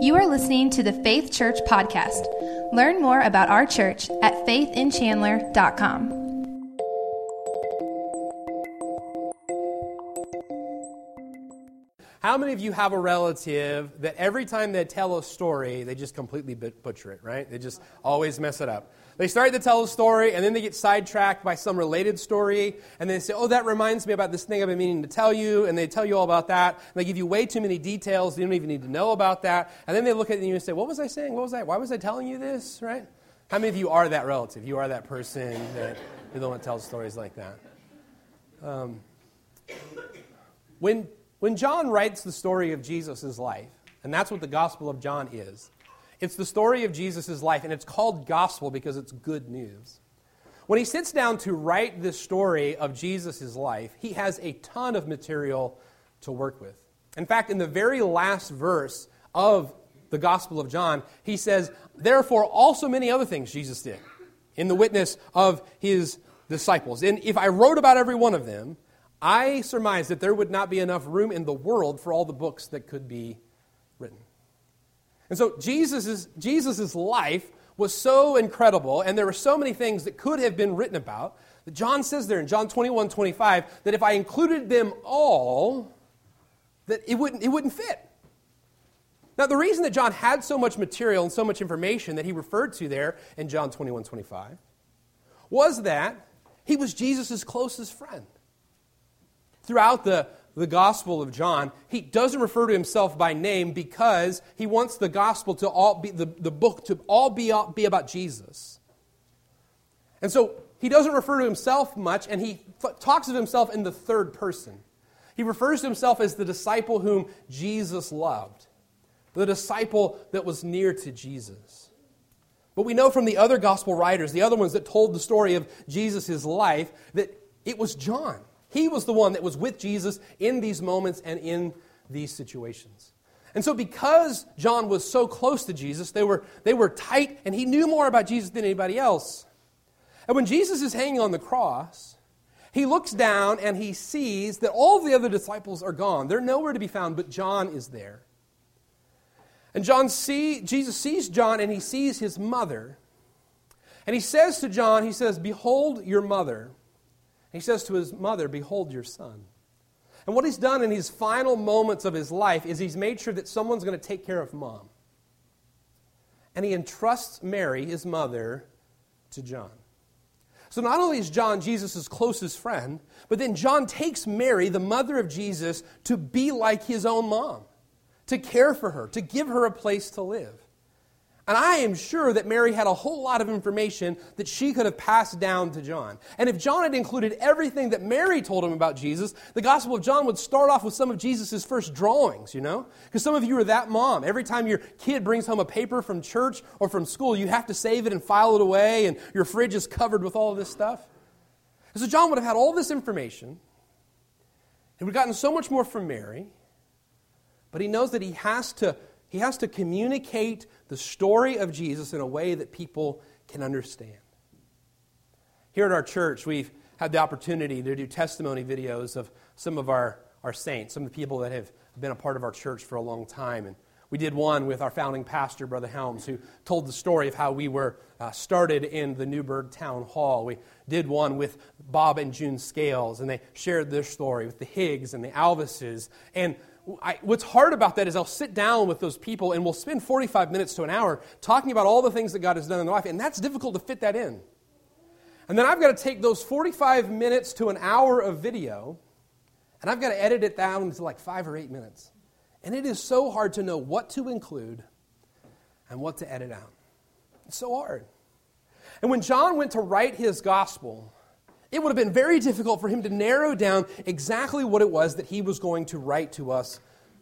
You are listening to the Faith Church podcast. Learn more about our church at faithinchandler.com. How many of you have a relative that every time they tell a story, they just completely butcher it, right? They just always mess it up. They start to tell a story, and then they get sidetracked by some related story, and they say, Oh, that reminds me about this thing I've been meaning to tell you, and they tell you all about that. And they give you way too many details. You don't even need to know about that. And then they look at you and say, What was I saying? What was I? Why was I telling you this? Right? How many of you are that relative? You are that person that you don't want to tell stories like that. Um, when, when John writes the story of Jesus' life, and that's what the Gospel of John is, it's the story of Jesus' life, and it's called gospel because it's good news. When he sits down to write this story of Jesus' life, he has a ton of material to work with. In fact, in the very last verse of the Gospel of John, he says, Therefore, also many other things Jesus did in the witness of his disciples. And if I wrote about every one of them, I surmise that there would not be enough room in the world for all the books that could be written. And so Jesus' Jesus's life was so incredible, and there were so many things that could have been written about, that John says there in John 21, 25, that if I included them all, that it wouldn't, it wouldn't fit. Now, the reason that John had so much material and so much information that he referred to there in John 21, 25, was that he was Jesus' closest friend. Throughout the the Gospel of John, he doesn't refer to himself by name because he wants the Gospel to all be, the, the book to all be, be about Jesus. And so he doesn't refer to himself much, and he f- talks of himself in the third person. He refers to himself as the disciple whom Jesus loved, the disciple that was near to Jesus. But we know from the other gospel writers, the other ones that told the story of Jesus' life, that it was John. He was the one that was with Jesus in these moments and in these situations. And so, because John was so close to Jesus, they were, they were tight, and he knew more about Jesus than anybody else. And when Jesus is hanging on the cross, he looks down and he sees that all the other disciples are gone. They're nowhere to be found, but John is there. And John see, Jesus sees John and he sees his mother. And he says to John, he says, Behold your mother. He says to his mother, Behold your son. And what he's done in his final moments of his life is he's made sure that someone's going to take care of mom. And he entrusts Mary, his mother, to John. So not only is John Jesus' closest friend, but then John takes Mary, the mother of Jesus, to be like his own mom, to care for her, to give her a place to live. And I am sure that Mary had a whole lot of information that she could have passed down to John. And if John had included everything that Mary told him about Jesus, the Gospel of John would start off with some of Jesus' first drawings, you know? Because some of you are that mom. Every time your kid brings home a paper from church or from school, you have to save it and file it away, and your fridge is covered with all of this stuff. And so John would have had all this information, and would have gotten so much more from Mary, but he knows that he has to he has to communicate the story of Jesus in a way that people can understand. Here at our church, we've had the opportunity to do testimony videos of some of our, our saints, some of the people that have been a part of our church for a long time. And we did one with our founding pastor, Brother Helms, who told the story of how we were uh, started in the Newburgh Town Hall. We did one with Bob and June Scales, and they shared their story with the Higgs and the Alvises. And I, what's hard about that is I'll sit down with those people and we'll spend 45 minutes to an hour talking about all the things that God has done in their life, and that's difficult to fit that in. And then I've got to take those 45 minutes to an hour of video, and I've got to edit it down to like five or eight minutes. And it is so hard to know what to include and what to edit out. It's so hard. And when John went to write his gospel, it would have been very difficult for him to narrow down exactly what it was that he was going to write to us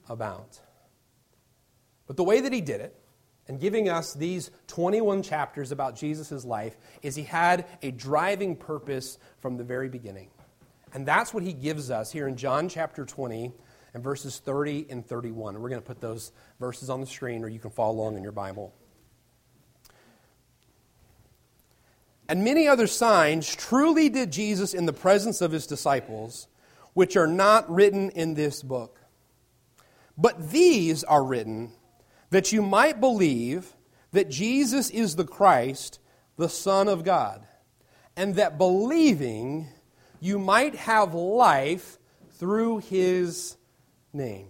about. But the way that he did it, and giving us these 21 chapters about Jesus' life, is he had a driving purpose from the very beginning. And that's what he gives us here in John chapter 20 and verses 30 and 31. We're going to put those verses on the screen, or you can follow along in your Bible. And many other signs truly did Jesus in the presence of his disciples, which are not written in this book. But these are written that you might believe that Jesus is the Christ, the Son of God, and that believing you might have life through his name.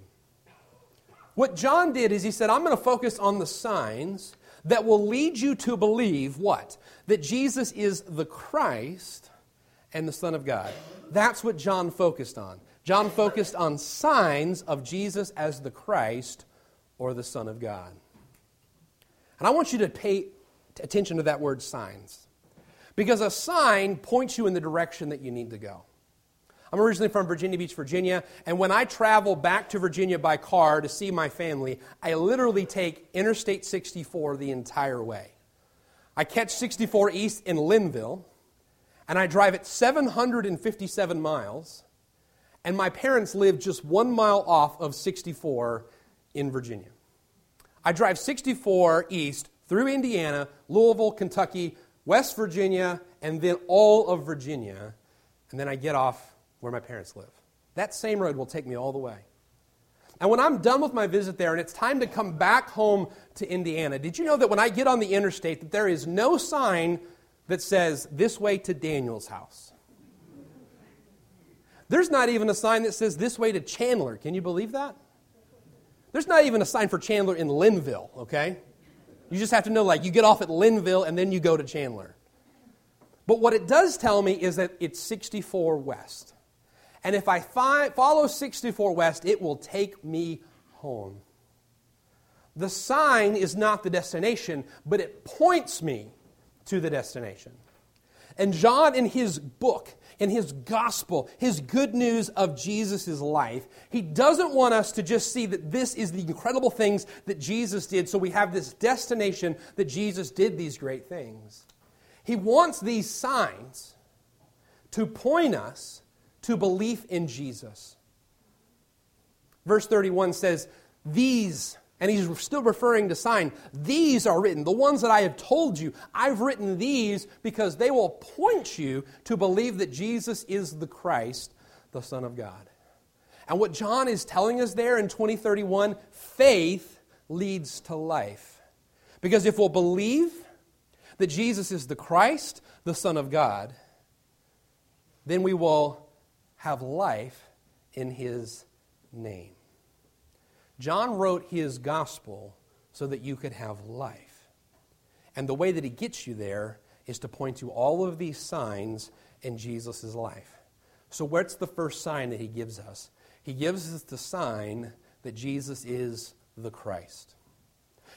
What John did is he said, I'm going to focus on the signs that will lead you to believe what? That Jesus is the Christ and the Son of God. That's what John focused on. John focused on signs of Jesus as the Christ or the Son of God. And I want you to pay attention to that word signs. Because a sign points you in the direction that you need to go. I'm originally from Virginia Beach, Virginia, and when I travel back to Virginia by car to see my family, I literally take Interstate 64 the entire way. I catch 64 East in Lynnville, and I drive it 757 miles, and my parents live just one mile off of 64 in Virginia. I drive 64 East through Indiana, Louisville, Kentucky, West Virginia, and then all of Virginia, and then I get off where my parents live. That same road will take me all the way. And when I'm done with my visit there and it's time to come back home to Indiana, did you know that when I get on the interstate that there is no sign that says this way to Daniel's house? There's not even a sign that says this way to Chandler. Can you believe that? There's not even a sign for Chandler in Lynnville, okay? You just have to know like you get off at Lynnville and then you go to Chandler. But what it does tell me is that it's 64 West. And if I follow 64 West, it will take me home. The sign is not the destination, but it points me to the destination. And John, in his book, in his gospel, his good news of Jesus' life, he doesn't want us to just see that this is the incredible things that Jesus did, so we have this destination that Jesus did these great things. He wants these signs to point us to belief in Jesus. Verse 31 says, These, and he's still referring to sign, these are written. The ones that I have told you, I've written these because they will point you to believe that Jesus is the Christ, the Son of God. And what John is telling us there in 2031 faith leads to life. Because if we'll believe that Jesus is the Christ, the Son of God, then we will have life in his name. John wrote his gospel so that you could have life. And the way that he gets you there is to point to all of these signs in Jesus' life. So, what's the first sign that he gives us? He gives us the sign that Jesus is the Christ.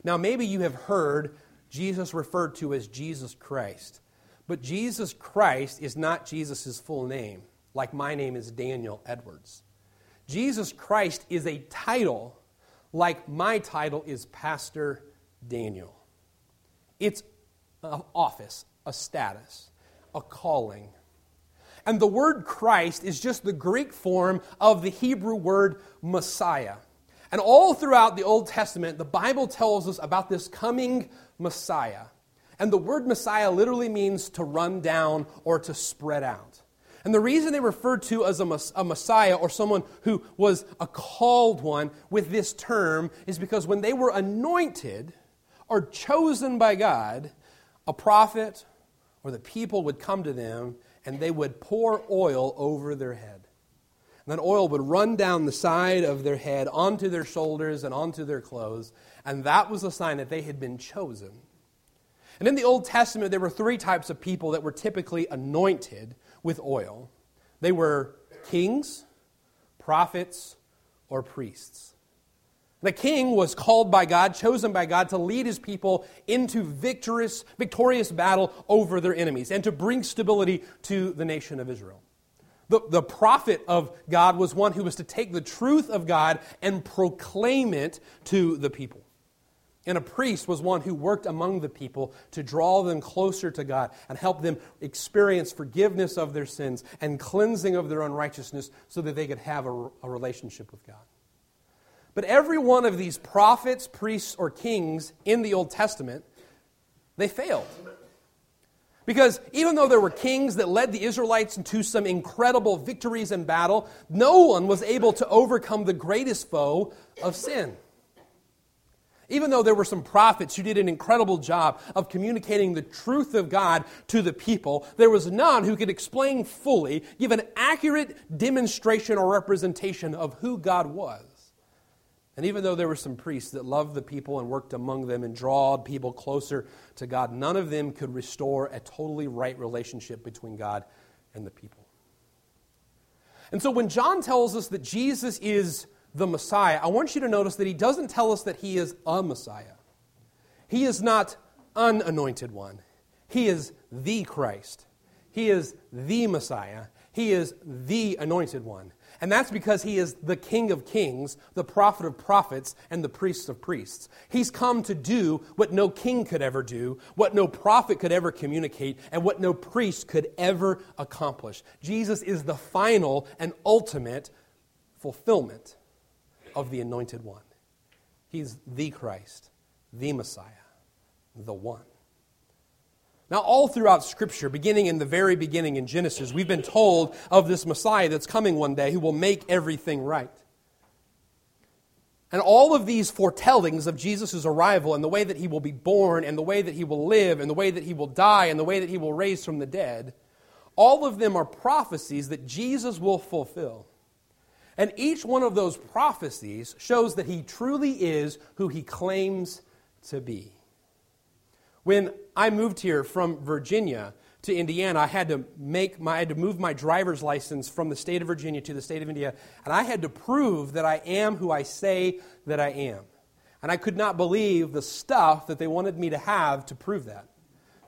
Now, maybe you have heard Jesus referred to as Jesus Christ, but Jesus Christ is not Jesus' full name like my name is Daniel Edwards. Jesus Christ is a title like my title is Pastor Daniel. It's an office, a status, a calling. And the word Christ is just the Greek form of the Hebrew word Messiah. And all throughout the Old Testament, the Bible tells us about this coming Messiah. And the word Messiah literally means to run down or to spread out. And the reason they referred to as a, a Messiah or someone who was a called one with this term is because when they were anointed or chosen by God, a prophet or the people would come to them and they would pour oil over their head. And that oil would run down the side of their head onto their shoulders and onto their clothes. And that was a sign that they had been chosen. And in the Old Testament, there were three types of people that were typically anointed with oil. They were kings, prophets, or priests. The king was called by God, chosen by God to lead his people into victorious, victorious battle over their enemies and to bring stability to the nation of Israel. The, the prophet of God was one who was to take the truth of God and proclaim it to the people. And a priest was one who worked among the people to draw them closer to God and help them experience forgiveness of their sins and cleansing of their unrighteousness so that they could have a, a relationship with God. But every one of these prophets, priests, or kings in the Old Testament, they failed. Because even though there were kings that led the Israelites into some incredible victories in battle, no one was able to overcome the greatest foe of sin. Even though there were some prophets who did an incredible job of communicating the truth of God to the people, there was none who could explain fully, give an accurate demonstration or representation of who God was. And even though there were some priests that loved the people and worked among them and drawed people closer to God, none of them could restore a totally right relationship between God and the people. And so when John tells us that Jesus is the Messiah, I want you to notice that he doesn't tell us that he is a Messiah. He is not an anointed one. He is the Christ. He is the Messiah. He is the anointed one. And that's because he is the King of kings, the prophet of prophets, and the priest of priests. He's come to do what no king could ever do, what no prophet could ever communicate, and what no priest could ever accomplish. Jesus is the final and ultimate fulfillment of the anointed one. He's the Christ, the Messiah, the one. Now, all throughout Scripture, beginning in the very beginning in Genesis, we've been told of this Messiah that's coming one day who will make everything right. And all of these foretellings of Jesus' arrival and the way that he will be born and the way that he will live and the way that he will die and the way that he will raise from the dead, all of them are prophecies that Jesus will fulfill. And each one of those prophecies shows that he truly is who he claims to be. When I moved here from Virginia to Indiana, I had to make my, I had to move my driver's license from the state of Virginia to the state of India, and I had to prove that I am who I say that I am. And I could not believe the stuff that they wanted me to have to prove that.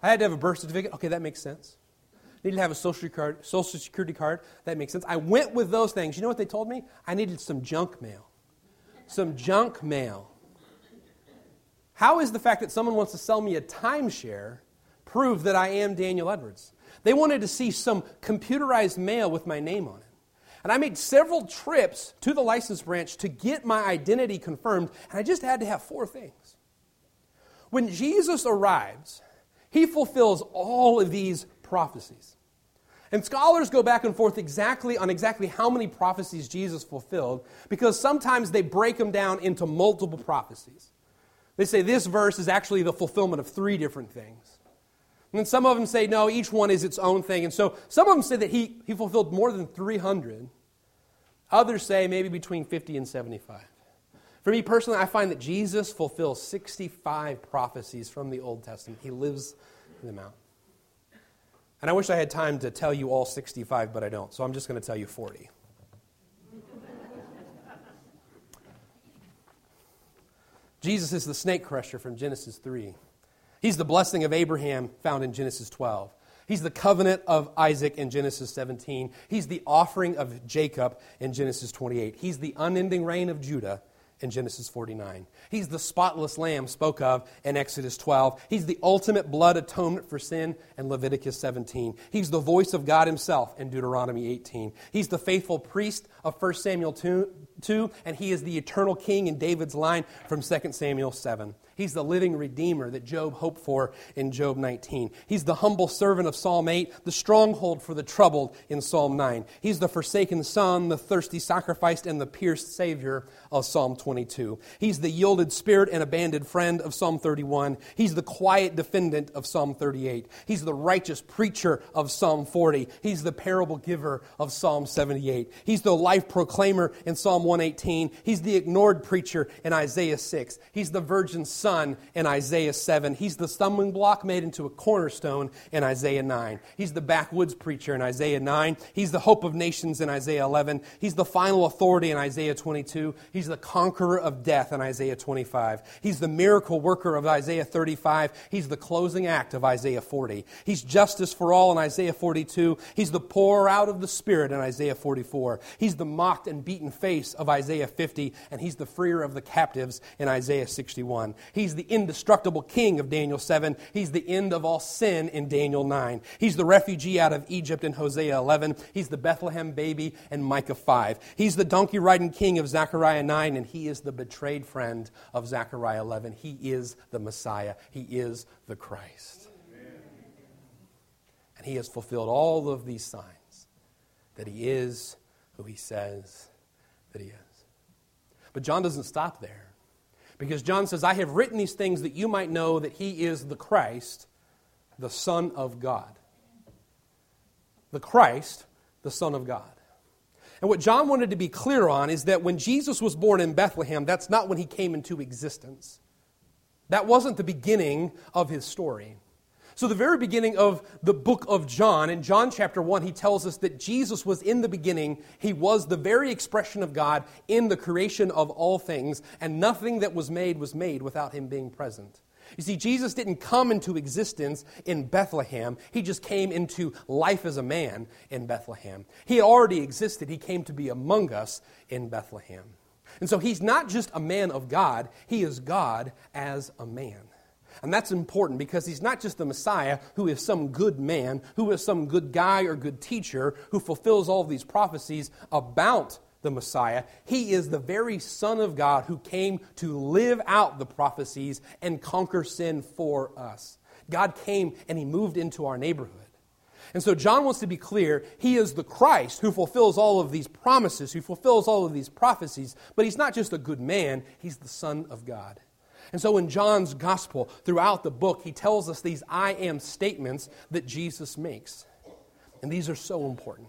I had to have a birth certificate. Okay, that makes sense. Needed to have a social, card, social security card. That makes sense. I went with those things. You know what they told me? I needed some junk mail. Some junk mail. How is the fact that someone wants to sell me a timeshare prove that I am Daniel Edwards? They wanted to see some computerized mail with my name on it. And I made several trips to the license branch to get my identity confirmed, and I just had to have four things. When Jesus arrives, he fulfills all of these prophecies. And scholars go back and forth exactly on exactly how many prophecies Jesus fulfilled because sometimes they break them down into multiple prophecies. They say this verse is actually the fulfillment of three different things. And then some of them say, no, each one is its own thing. And so some of them say that he, he fulfilled more than 300. Others say maybe between 50 and 75. For me personally, I find that Jesus fulfills 65 prophecies from the Old Testament. He lives them out. And I wish I had time to tell you all 65, but I don't. So I'm just going to tell you 40. Jesus is the snake crusher from Genesis 3. He's the blessing of Abraham found in Genesis 12. He's the covenant of Isaac in Genesis 17. He's the offering of Jacob in Genesis 28. He's the unending reign of Judah in Genesis 49. He's the spotless lamb spoke of in Exodus 12. He's the ultimate blood atonement for sin in Leviticus 17. He's the voice of God himself in Deuteronomy 18. He's the faithful priest of 1 Samuel 2, 2 and he is the eternal king in David's line from 2 Samuel 7. He's the living redeemer that Job hoped for in Job 19. He's the humble servant of Psalm 8, the stronghold for the troubled in Psalm 9. He's the forsaken son, the thirsty sacrificed, and the pierced Savior of Psalm 22. He's the yielded spirit and abandoned friend of Psalm 31. He's the quiet defendant of Psalm 38. He's the righteous preacher of Psalm 40. He's the parable giver of Psalm 78. He's the life proclaimer in Psalm 118. He's the ignored preacher in Isaiah 6. He's the virgin son son in Isaiah 7. He's the stumbling block made into a cornerstone in Isaiah 9. He's the backwoods preacher in Isaiah 9. He's the hope of nations in Isaiah 11. He's the final authority in Isaiah 22. He's the conqueror of death in Isaiah 25. He's the miracle worker of Isaiah 35. He's the closing act of Isaiah 40. He's justice for all in Isaiah 42. He's the pourer out of the Spirit in Isaiah 44. He's the mocked and beaten face of Isaiah 50. And he's the freer of the captives in Isaiah 61. He's the indestructible king of Daniel 7. He's the end of all sin in Daniel 9. He's the refugee out of Egypt in Hosea 11. He's the Bethlehem baby in Micah 5. He's the donkey riding king of Zechariah 9, and he is the betrayed friend of Zechariah 11. He is the Messiah. He is the Christ. And he has fulfilled all of these signs that he is who he says that he is. But John doesn't stop there. Because John says, I have written these things that you might know that he is the Christ, the Son of God. The Christ, the Son of God. And what John wanted to be clear on is that when Jesus was born in Bethlehem, that's not when he came into existence. That wasn't the beginning of his story. So, the very beginning of the book of John, in John chapter 1, he tells us that Jesus was in the beginning. He was the very expression of God in the creation of all things, and nothing that was made was made without him being present. You see, Jesus didn't come into existence in Bethlehem. He just came into life as a man in Bethlehem. He already existed. He came to be among us in Bethlehem. And so he's not just a man of God, he is God as a man. And that's important because he's not just the Messiah who is some good man, who is some good guy or good teacher who fulfills all these prophecies about the Messiah. He is the very Son of God who came to live out the prophecies and conquer sin for us. God came and he moved into our neighborhood. And so John wants to be clear he is the Christ who fulfills all of these promises, who fulfills all of these prophecies, but he's not just a good man, he's the Son of God. And so in John's gospel, throughout the book, he tells us these I am statements that Jesus makes. And these are so important.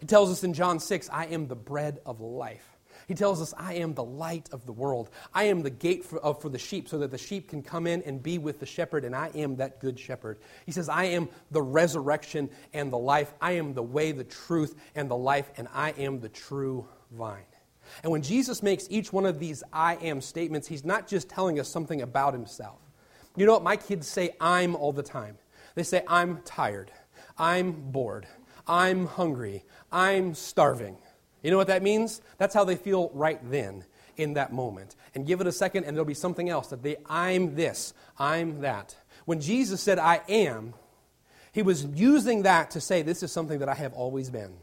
He tells us in John 6, I am the bread of life. He tells us, I am the light of the world. I am the gate for, for the sheep so that the sheep can come in and be with the shepherd, and I am that good shepherd. He says, I am the resurrection and the life. I am the way, the truth, and the life, and I am the true vine. And when Jesus makes each one of these I am statements, he's not just telling us something about himself. You know what? My kids say I'm all the time. They say, I'm tired. I'm bored. I'm hungry. I'm starving. You know what that means? That's how they feel right then in that moment. And give it a second, and there'll be something else that they, I'm this, I'm that. When Jesus said, I am, he was using that to say, This is something that I have always been.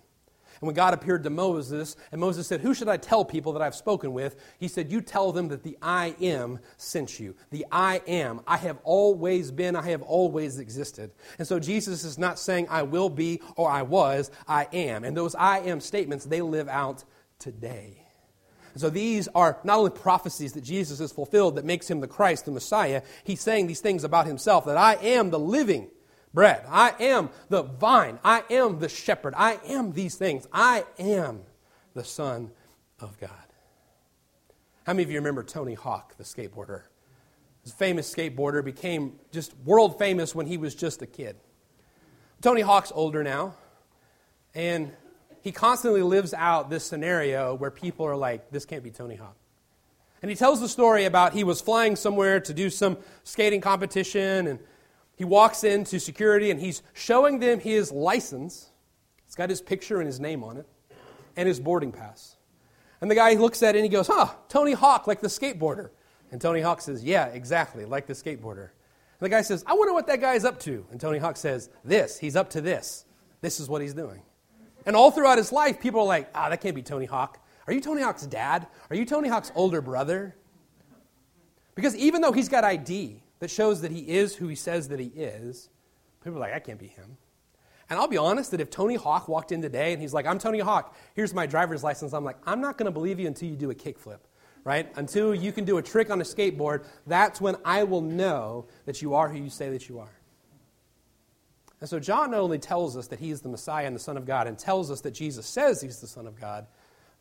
And when God appeared to Moses, and Moses said, Who should I tell people that I've spoken with? He said, You tell them that the I am sent you. The I am. I have always been, I have always existed. And so Jesus is not saying, I will be or I was, I am. And those I am statements, they live out today. So these are not only prophecies that Jesus has fulfilled that makes him the Christ, the Messiah, he's saying these things about himself that I am the living bread. I am the vine. I am the shepherd. I am these things. I am the Son of God. How many of you remember Tony Hawk, the skateboarder? Famous skateboarder became just world famous when he was just a kid. Tony Hawk's older now, and he constantly lives out this scenario where people are like, this can't be Tony Hawk. And he tells the story about he was flying somewhere to do some skating competition, and he walks into security and he's showing them his license. It's got his picture and his name on it, and his boarding pass. And the guy looks at it and he goes, Huh, Tony Hawk, like the skateboarder. And Tony Hawk says, Yeah, exactly, like the skateboarder. And the guy says, I wonder what that guy's up to. And Tony Hawk says, This, he's up to this. This is what he's doing. And all throughout his life, people are like, Ah, that can't be Tony Hawk. Are you Tony Hawk's dad? Are you Tony Hawk's older brother? Because even though he's got ID, that shows that he is who he says that he is, people are like, that can't be him. And I'll be honest that if Tony Hawk walked in today and he's like, I'm Tony Hawk, here's my driver's license, I'm like, I'm not going to believe you until you do a kickflip, right? Until you can do a trick on a skateboard, that's when I will know that you are who you say that you are. And so John not only tells us that he is the Messiah and the Son of God and tells us that Jesus says he's the Son of God,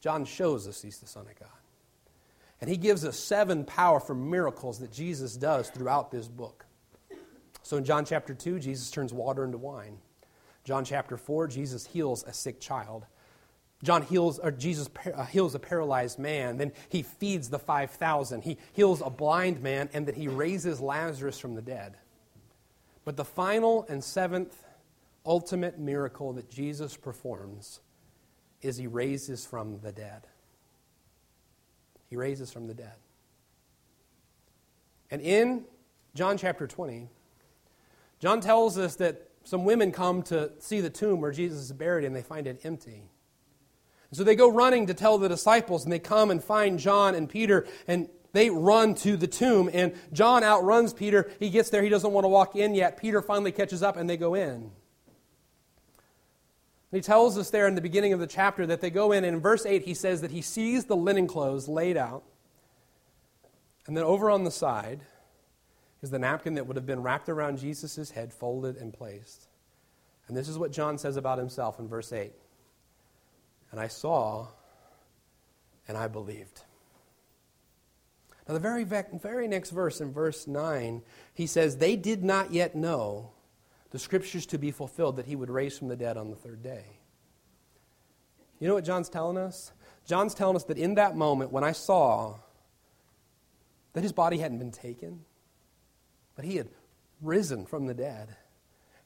John shows us he's the Son of God. And he gives us seven powerful miracles that Jesus does throughout this book. So in John chapter 2, Jesus turns water into wine. John chapter 4, Jesus heals a sick child. John heals, or Jesus uh, heals a paralyzed man. Then he feeds the 5,000. He heals a blind man, and that he raises Lazarus from the dead. But the final and seventh ultimate miracle that Jesus performs is he raises from the dead. He raises from the dead. And in John chapter 20, John tells us that some women come to see the tomb where Jesus is buried and they find it empty. And so they go running to tell the disciples, and they come and find John and Peter, and they run to the tomb. And John outruns Peter. He gets there, he doesn't want to walk in yet. Peter finally catches up, and they go in. He tells us there in the beginning of the chapter that they go in, and in verse 8, he says that he sees the linen clothes laid out, And then over on the side is the napkin that would have been wrapped around Jesus' head, folded and placed. And this is what John says about himself in verse 8. And I saw and I believed. Now, the very, very next verse, in verse 9, he says, They did not yet know the scriptures to be fulfilled that he would raise from the dead on the third day. You know what John's telling us? John's telling us that in that moment, when I saw that his body hadn't been taken, but he had risen from the dead,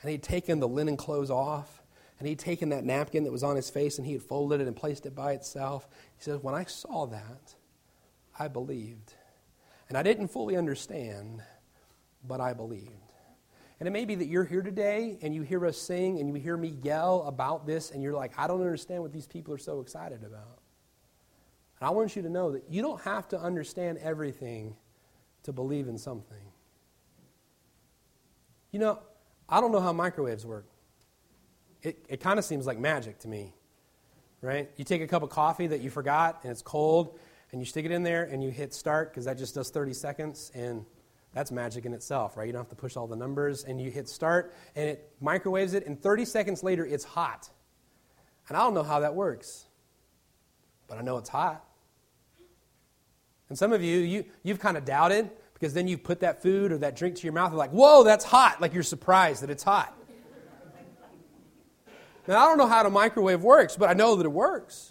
and he'd taken the linen clothes off, and he'd taken that napkin that was on his face, and he had folded it and placed it by itself. He says, When I saw that, I believed. And I didn't fully understand, but I believed. And it may be that you're here today and you hear us sing and you hear me yell about this, and you're like, I don't understand what these people are so excited about. And I want you to know that you don't have to understand everything to believe in something. You know, I don't know how microwaves work. It, it kind of seems like magic to me, right? You take a cup of coffee that you forgot and it's cold, and you stick it in there and you hit start because that just does 30 seconds, and that's magic in itself, right? You don't have to push all the numbers, and you hit start, and it microwaves it, and 30 seconds later, it's hot. And I don't know how that works, but I know it's hot. And some of you, you you've kind of doubted because then you put that food or that drink to your mouth and like, whoa, that's hot. Like you're surprised that it's hot. Now, I don't know how the microwave works, but I know that it works.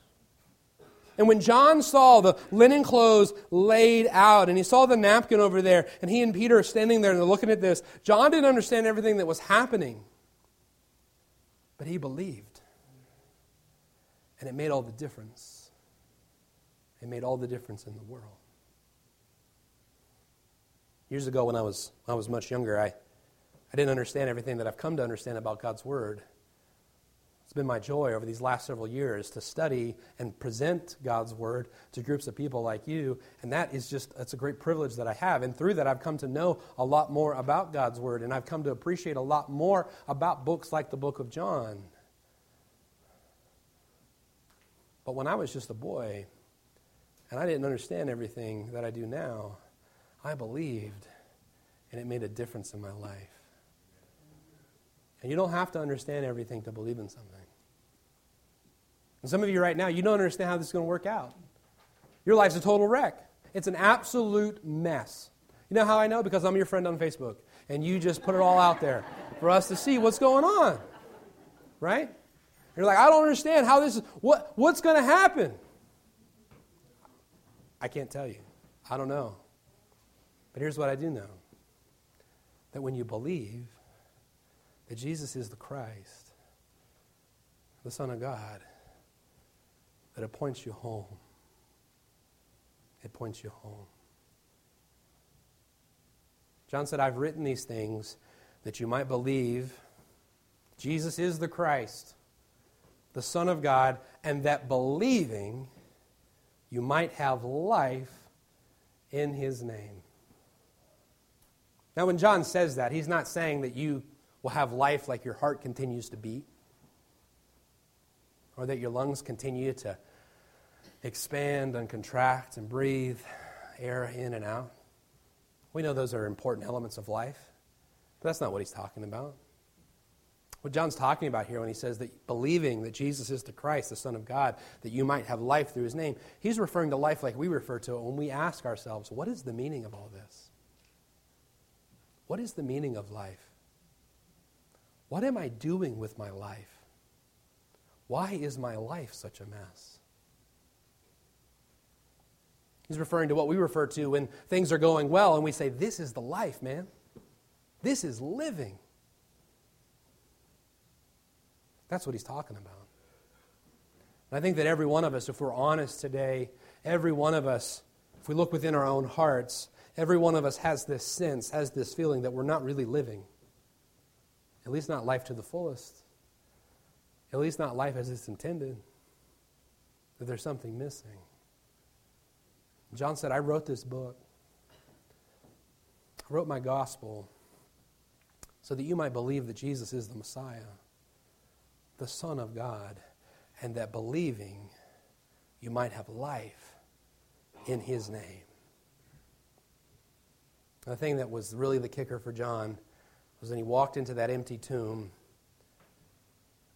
And when John saw the linen clothes laid out and he saw the napkin over there, and he and Peter are standing there and they're looking at this, John didn't understand everything that was happening. But he believed. And it made all the difference. It made all the difference in the world. Years ago, when I was, when I was much younger, I, I didn't understand everything that I've come to understand about God's Word. It's been my joy over these last several years to study and present God's Word to groups of people like you. And that is just, that's a great privilege that I have. And through that, I've come to know a lot more about God's Word. And I've come to appreciate a lot more about books like the book of John. But when I was just a boy, and I didn't understand everything that I do now, I believed, and it made a difference in my life. And you don't have to understand everything to believe in something. And some of you right now, you don't understand how this is going to work out. Your life's a total wreck. It's an absolute mess. You know how I know? Because I'm your friend on Facebook. And you just put it all out there for us to see what's going on. Right? You're like, I don't understand how this is. What, what's going to happen? I can't tell you. I don't know. But here's what I do know that when you believe that Jesus is the Christ, the Son of God, it points you home. It points you home. John said, I've written these things that you might believe Jesus is the Christ, the Son of God, and that believing you might have life in his name. Now, when John says that, he's not saying that you will have life like your heart continues to beat, or that your lungs continue to expand and contract and breathe air in and out. We know those are important elements of life, but that's not what he's talking about. What John's talking about here when he says that believing that Jesus is the Christ, the Son of God, that you might have life through his name, he's referring to life like we refer to it when we ask ourselves, what is the meaning of all this? What is the meaning of life? What am I doing with my life? Why is my life such a mess? He's referring to what we refer to when things are going well and we say, This is the life, man. This is living. That's what he's talking about. And I think that every one of us, if we're honest today, every one of us, if we look within our own hearts, every one of us has this sense, has this feeling that we're not really living. At least not life to the fullest. At least not life as it's intended. That there's something missing. John said, I wrote this book. I wrote my gospel so that you might believe that Jesus is the Messiah, the Son of God, and that believing you might have life in His name. The thing that was really the kicker for John was when he walked into that empty tomb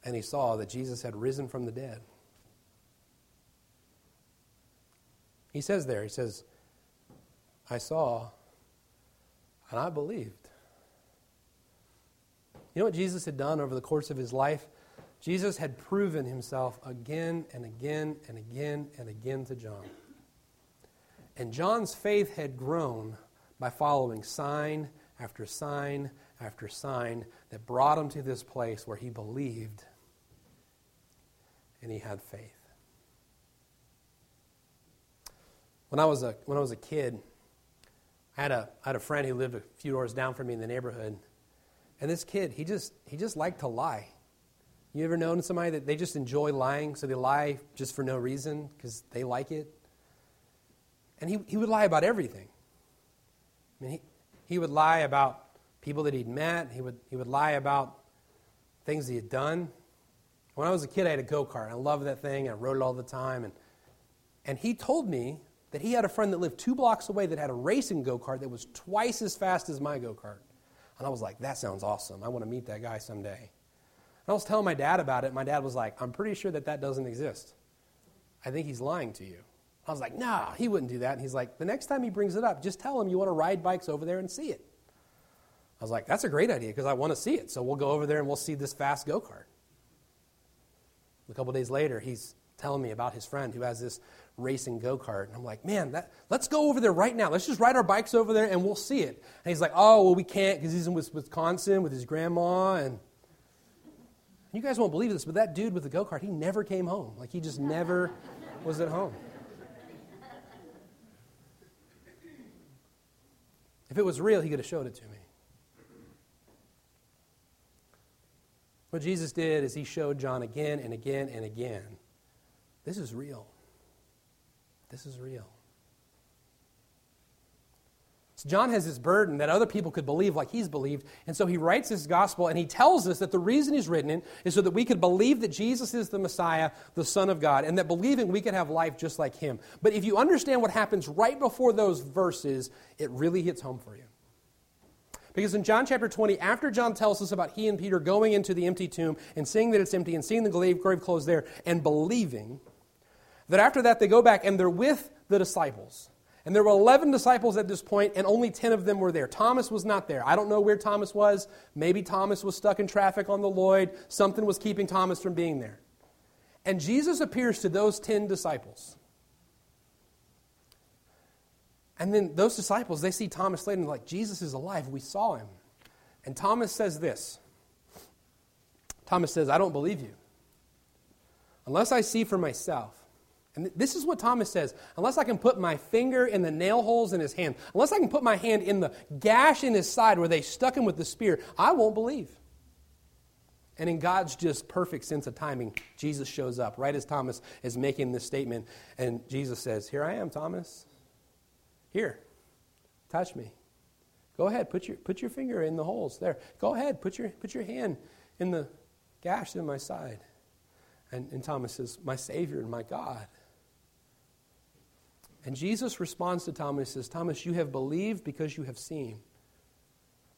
and he saw that Jesus had risen from the dead. He says there, he says, I saw and I believed. You know what Jesus had done over the course of his life? Jesus had proven himself again and again and again and again to John. And John's faith had grown by following sign after sign after sign that brought him to this place where he believed and he had faith. When I was a, when I was a kid, I had, a, I had a friend who lived a few doors down from me in the neighborhood. And this kid, he just, he just liked to lie. You ever known somebody that they just enjoy lying, so they lie just for no reason because they like it? And he, he would lie about everything. I mean, he, he would lie about people that he'd met, he would, he would lie about things he had done. When I was a kid, I had a go kart. I loved that thing. I rode it all the time. And, and he told me that he had a friend that lived two blocks away that had a racing go kart that was twice as fast as my go kart. And I was like, that sounds awesome. I want to meet that guy someday. And I was telling my dad about it. My dad was like, I'm pretty sure that that doesn't exist. I think he's lying to you. I was like, nah, he wouldn't do that. And he's like, the next time he brings it up, just tell him you want to ride bikes over there and see it. I was like, that's a great idea because I want to see it. So we'll go over there and we'll see this fast go kart. A couple days later, he's telling me about his friend who has this racing go kart. And I'm like, man, that, let's go over there right now. Let's just ride our bikes over there and we'll see it. And he's like, oh, well, we can't because he's in Wisconsin with his grandma. And you guys won't believe this, but that dude with the go kart, he never came home. Like, he just never was at home. If it was real, he could have showed it to me. What Jesus did is he showed John again and again and again this is real. This is real. So John has this burden that other people could believe like he's believed, and so he writes this gospel and he tells us that the reason he's written it is so that we could believe that Jesus is the Messiah, the Son of God, and that believing we could have life just like him. But if you understand what happens right before those verses, it really hits home for you. Because in John chapter 20, after John tells us about he and Peter going into the empty tomb and seeing that it's empty and seeing the grave, closed there and believing, that after that they go back and they're with the disciples. And there were 11 disciples at this point, and only 10 of them were there. Thomas was not there. I don't know where Thomas was. Maybe Thomas was stuck in traffic on the Lloyd. Something was keeping Thomas from being there. And Jesus appears to those 10 disciples. And then those disciples, they see Thomas later and like, Jesus is alive. We saw him. And Thomas says this Thomas says, I don't believe you. Unless I see for myself. And this is what Thomas says unless I can put my finger in the nail holes in his hand, unless I can put my hand in the gash in his side where they stuck him with the spear, I won't believe. And in God's just perfect sense of timing, Jesus shows up right as Thomas is making this statement. And Jesus says, Here I am, Thomas. Here, touch me. Go ahead, put your, put your finger in the holes there. Go ahead, put your, put your hand in the gash in my side. And, and Thomas says, My Savior and my God. And Jesus responds to Thomas, and says, Thomas, you have believed because you have seen.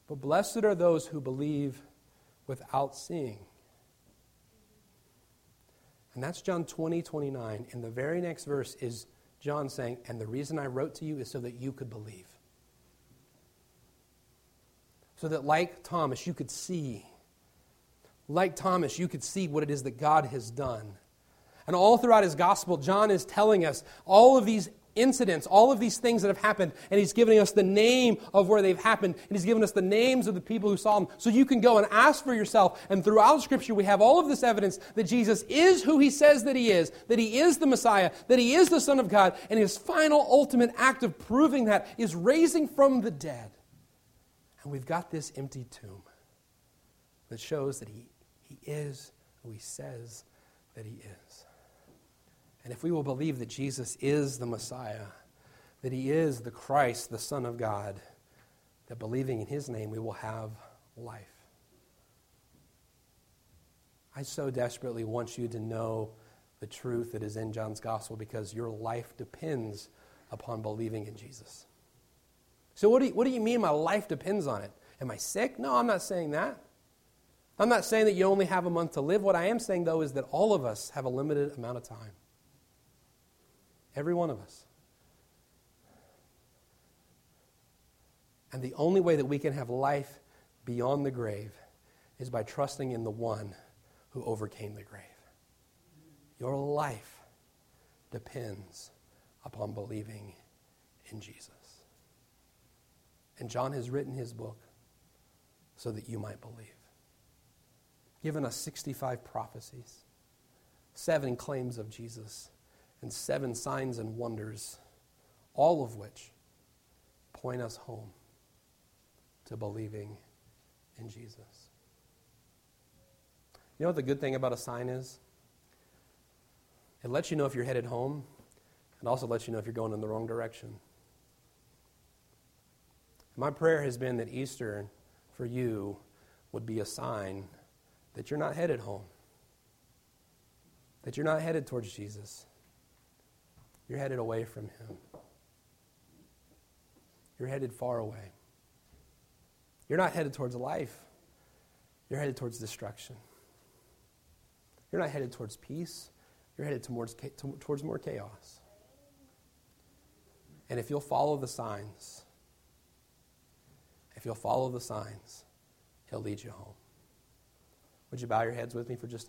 But blessed are those who believe without seeing. And that's John 20, 29. And the very next verse is John saying, And the reason I wrote to you is so that you could believe. So that, like Thomas, you could see. Like Thomas, you could see what it is that God has done. And all throughout his gospel, John is telling us all of these incidents, all of these things that have happened, and he's giving us the name of where they've happened, and he's given us the names of the people who saw them, so you can go and ask for yourself. And throughout Scripture, we have all of this evidence that Jesus is who he says that he is, that he is the Messiah, that he is the Son of God, and his final ultimate act of proving that is raising from the dead. And we've got this empty tomb that shows that he, he is who he says that he is. And if we will believe that Jesus is the Messiah, that he is the Christ, the Son of God, that believing in his name we will have life. I so desperately want you to know the truth that is in John's gospel because your life depends upon believing in Jesus. So, what do, you, what do you mean my life depends on it? Am I sick? No, I'm not saying that. I'm not saying that you only have a month to live. What I am saying, though, is that all of us have a limited amount of time. Every one of us. And the only way that we can have life beyond the grave is by trusting in the one who overcame the grave. Your life depends upon believing in Jesus. And John has written his book so that you might believe. Given us 65 prophecies, seven claims of Jesus, and seven signs and wonders, all of which point us home to believing in Jesus. You know what the good thing about a sign is? It lets you know if you're headed home, and also lets you know if you're going in the wrong direction. My prayer has been that Easter for you would be a sign that you're not headed home, that you're not headed towards Jesus. You're headed away from Him. You're headed far away. You're not headed towards life, you're headed towards destruction. You're not headed towards peace, you're headed towards, towards more chaos. And if you'll follow the signs, if you'll follow the signs, He'll lead you home. Would you bow your heads with me for just a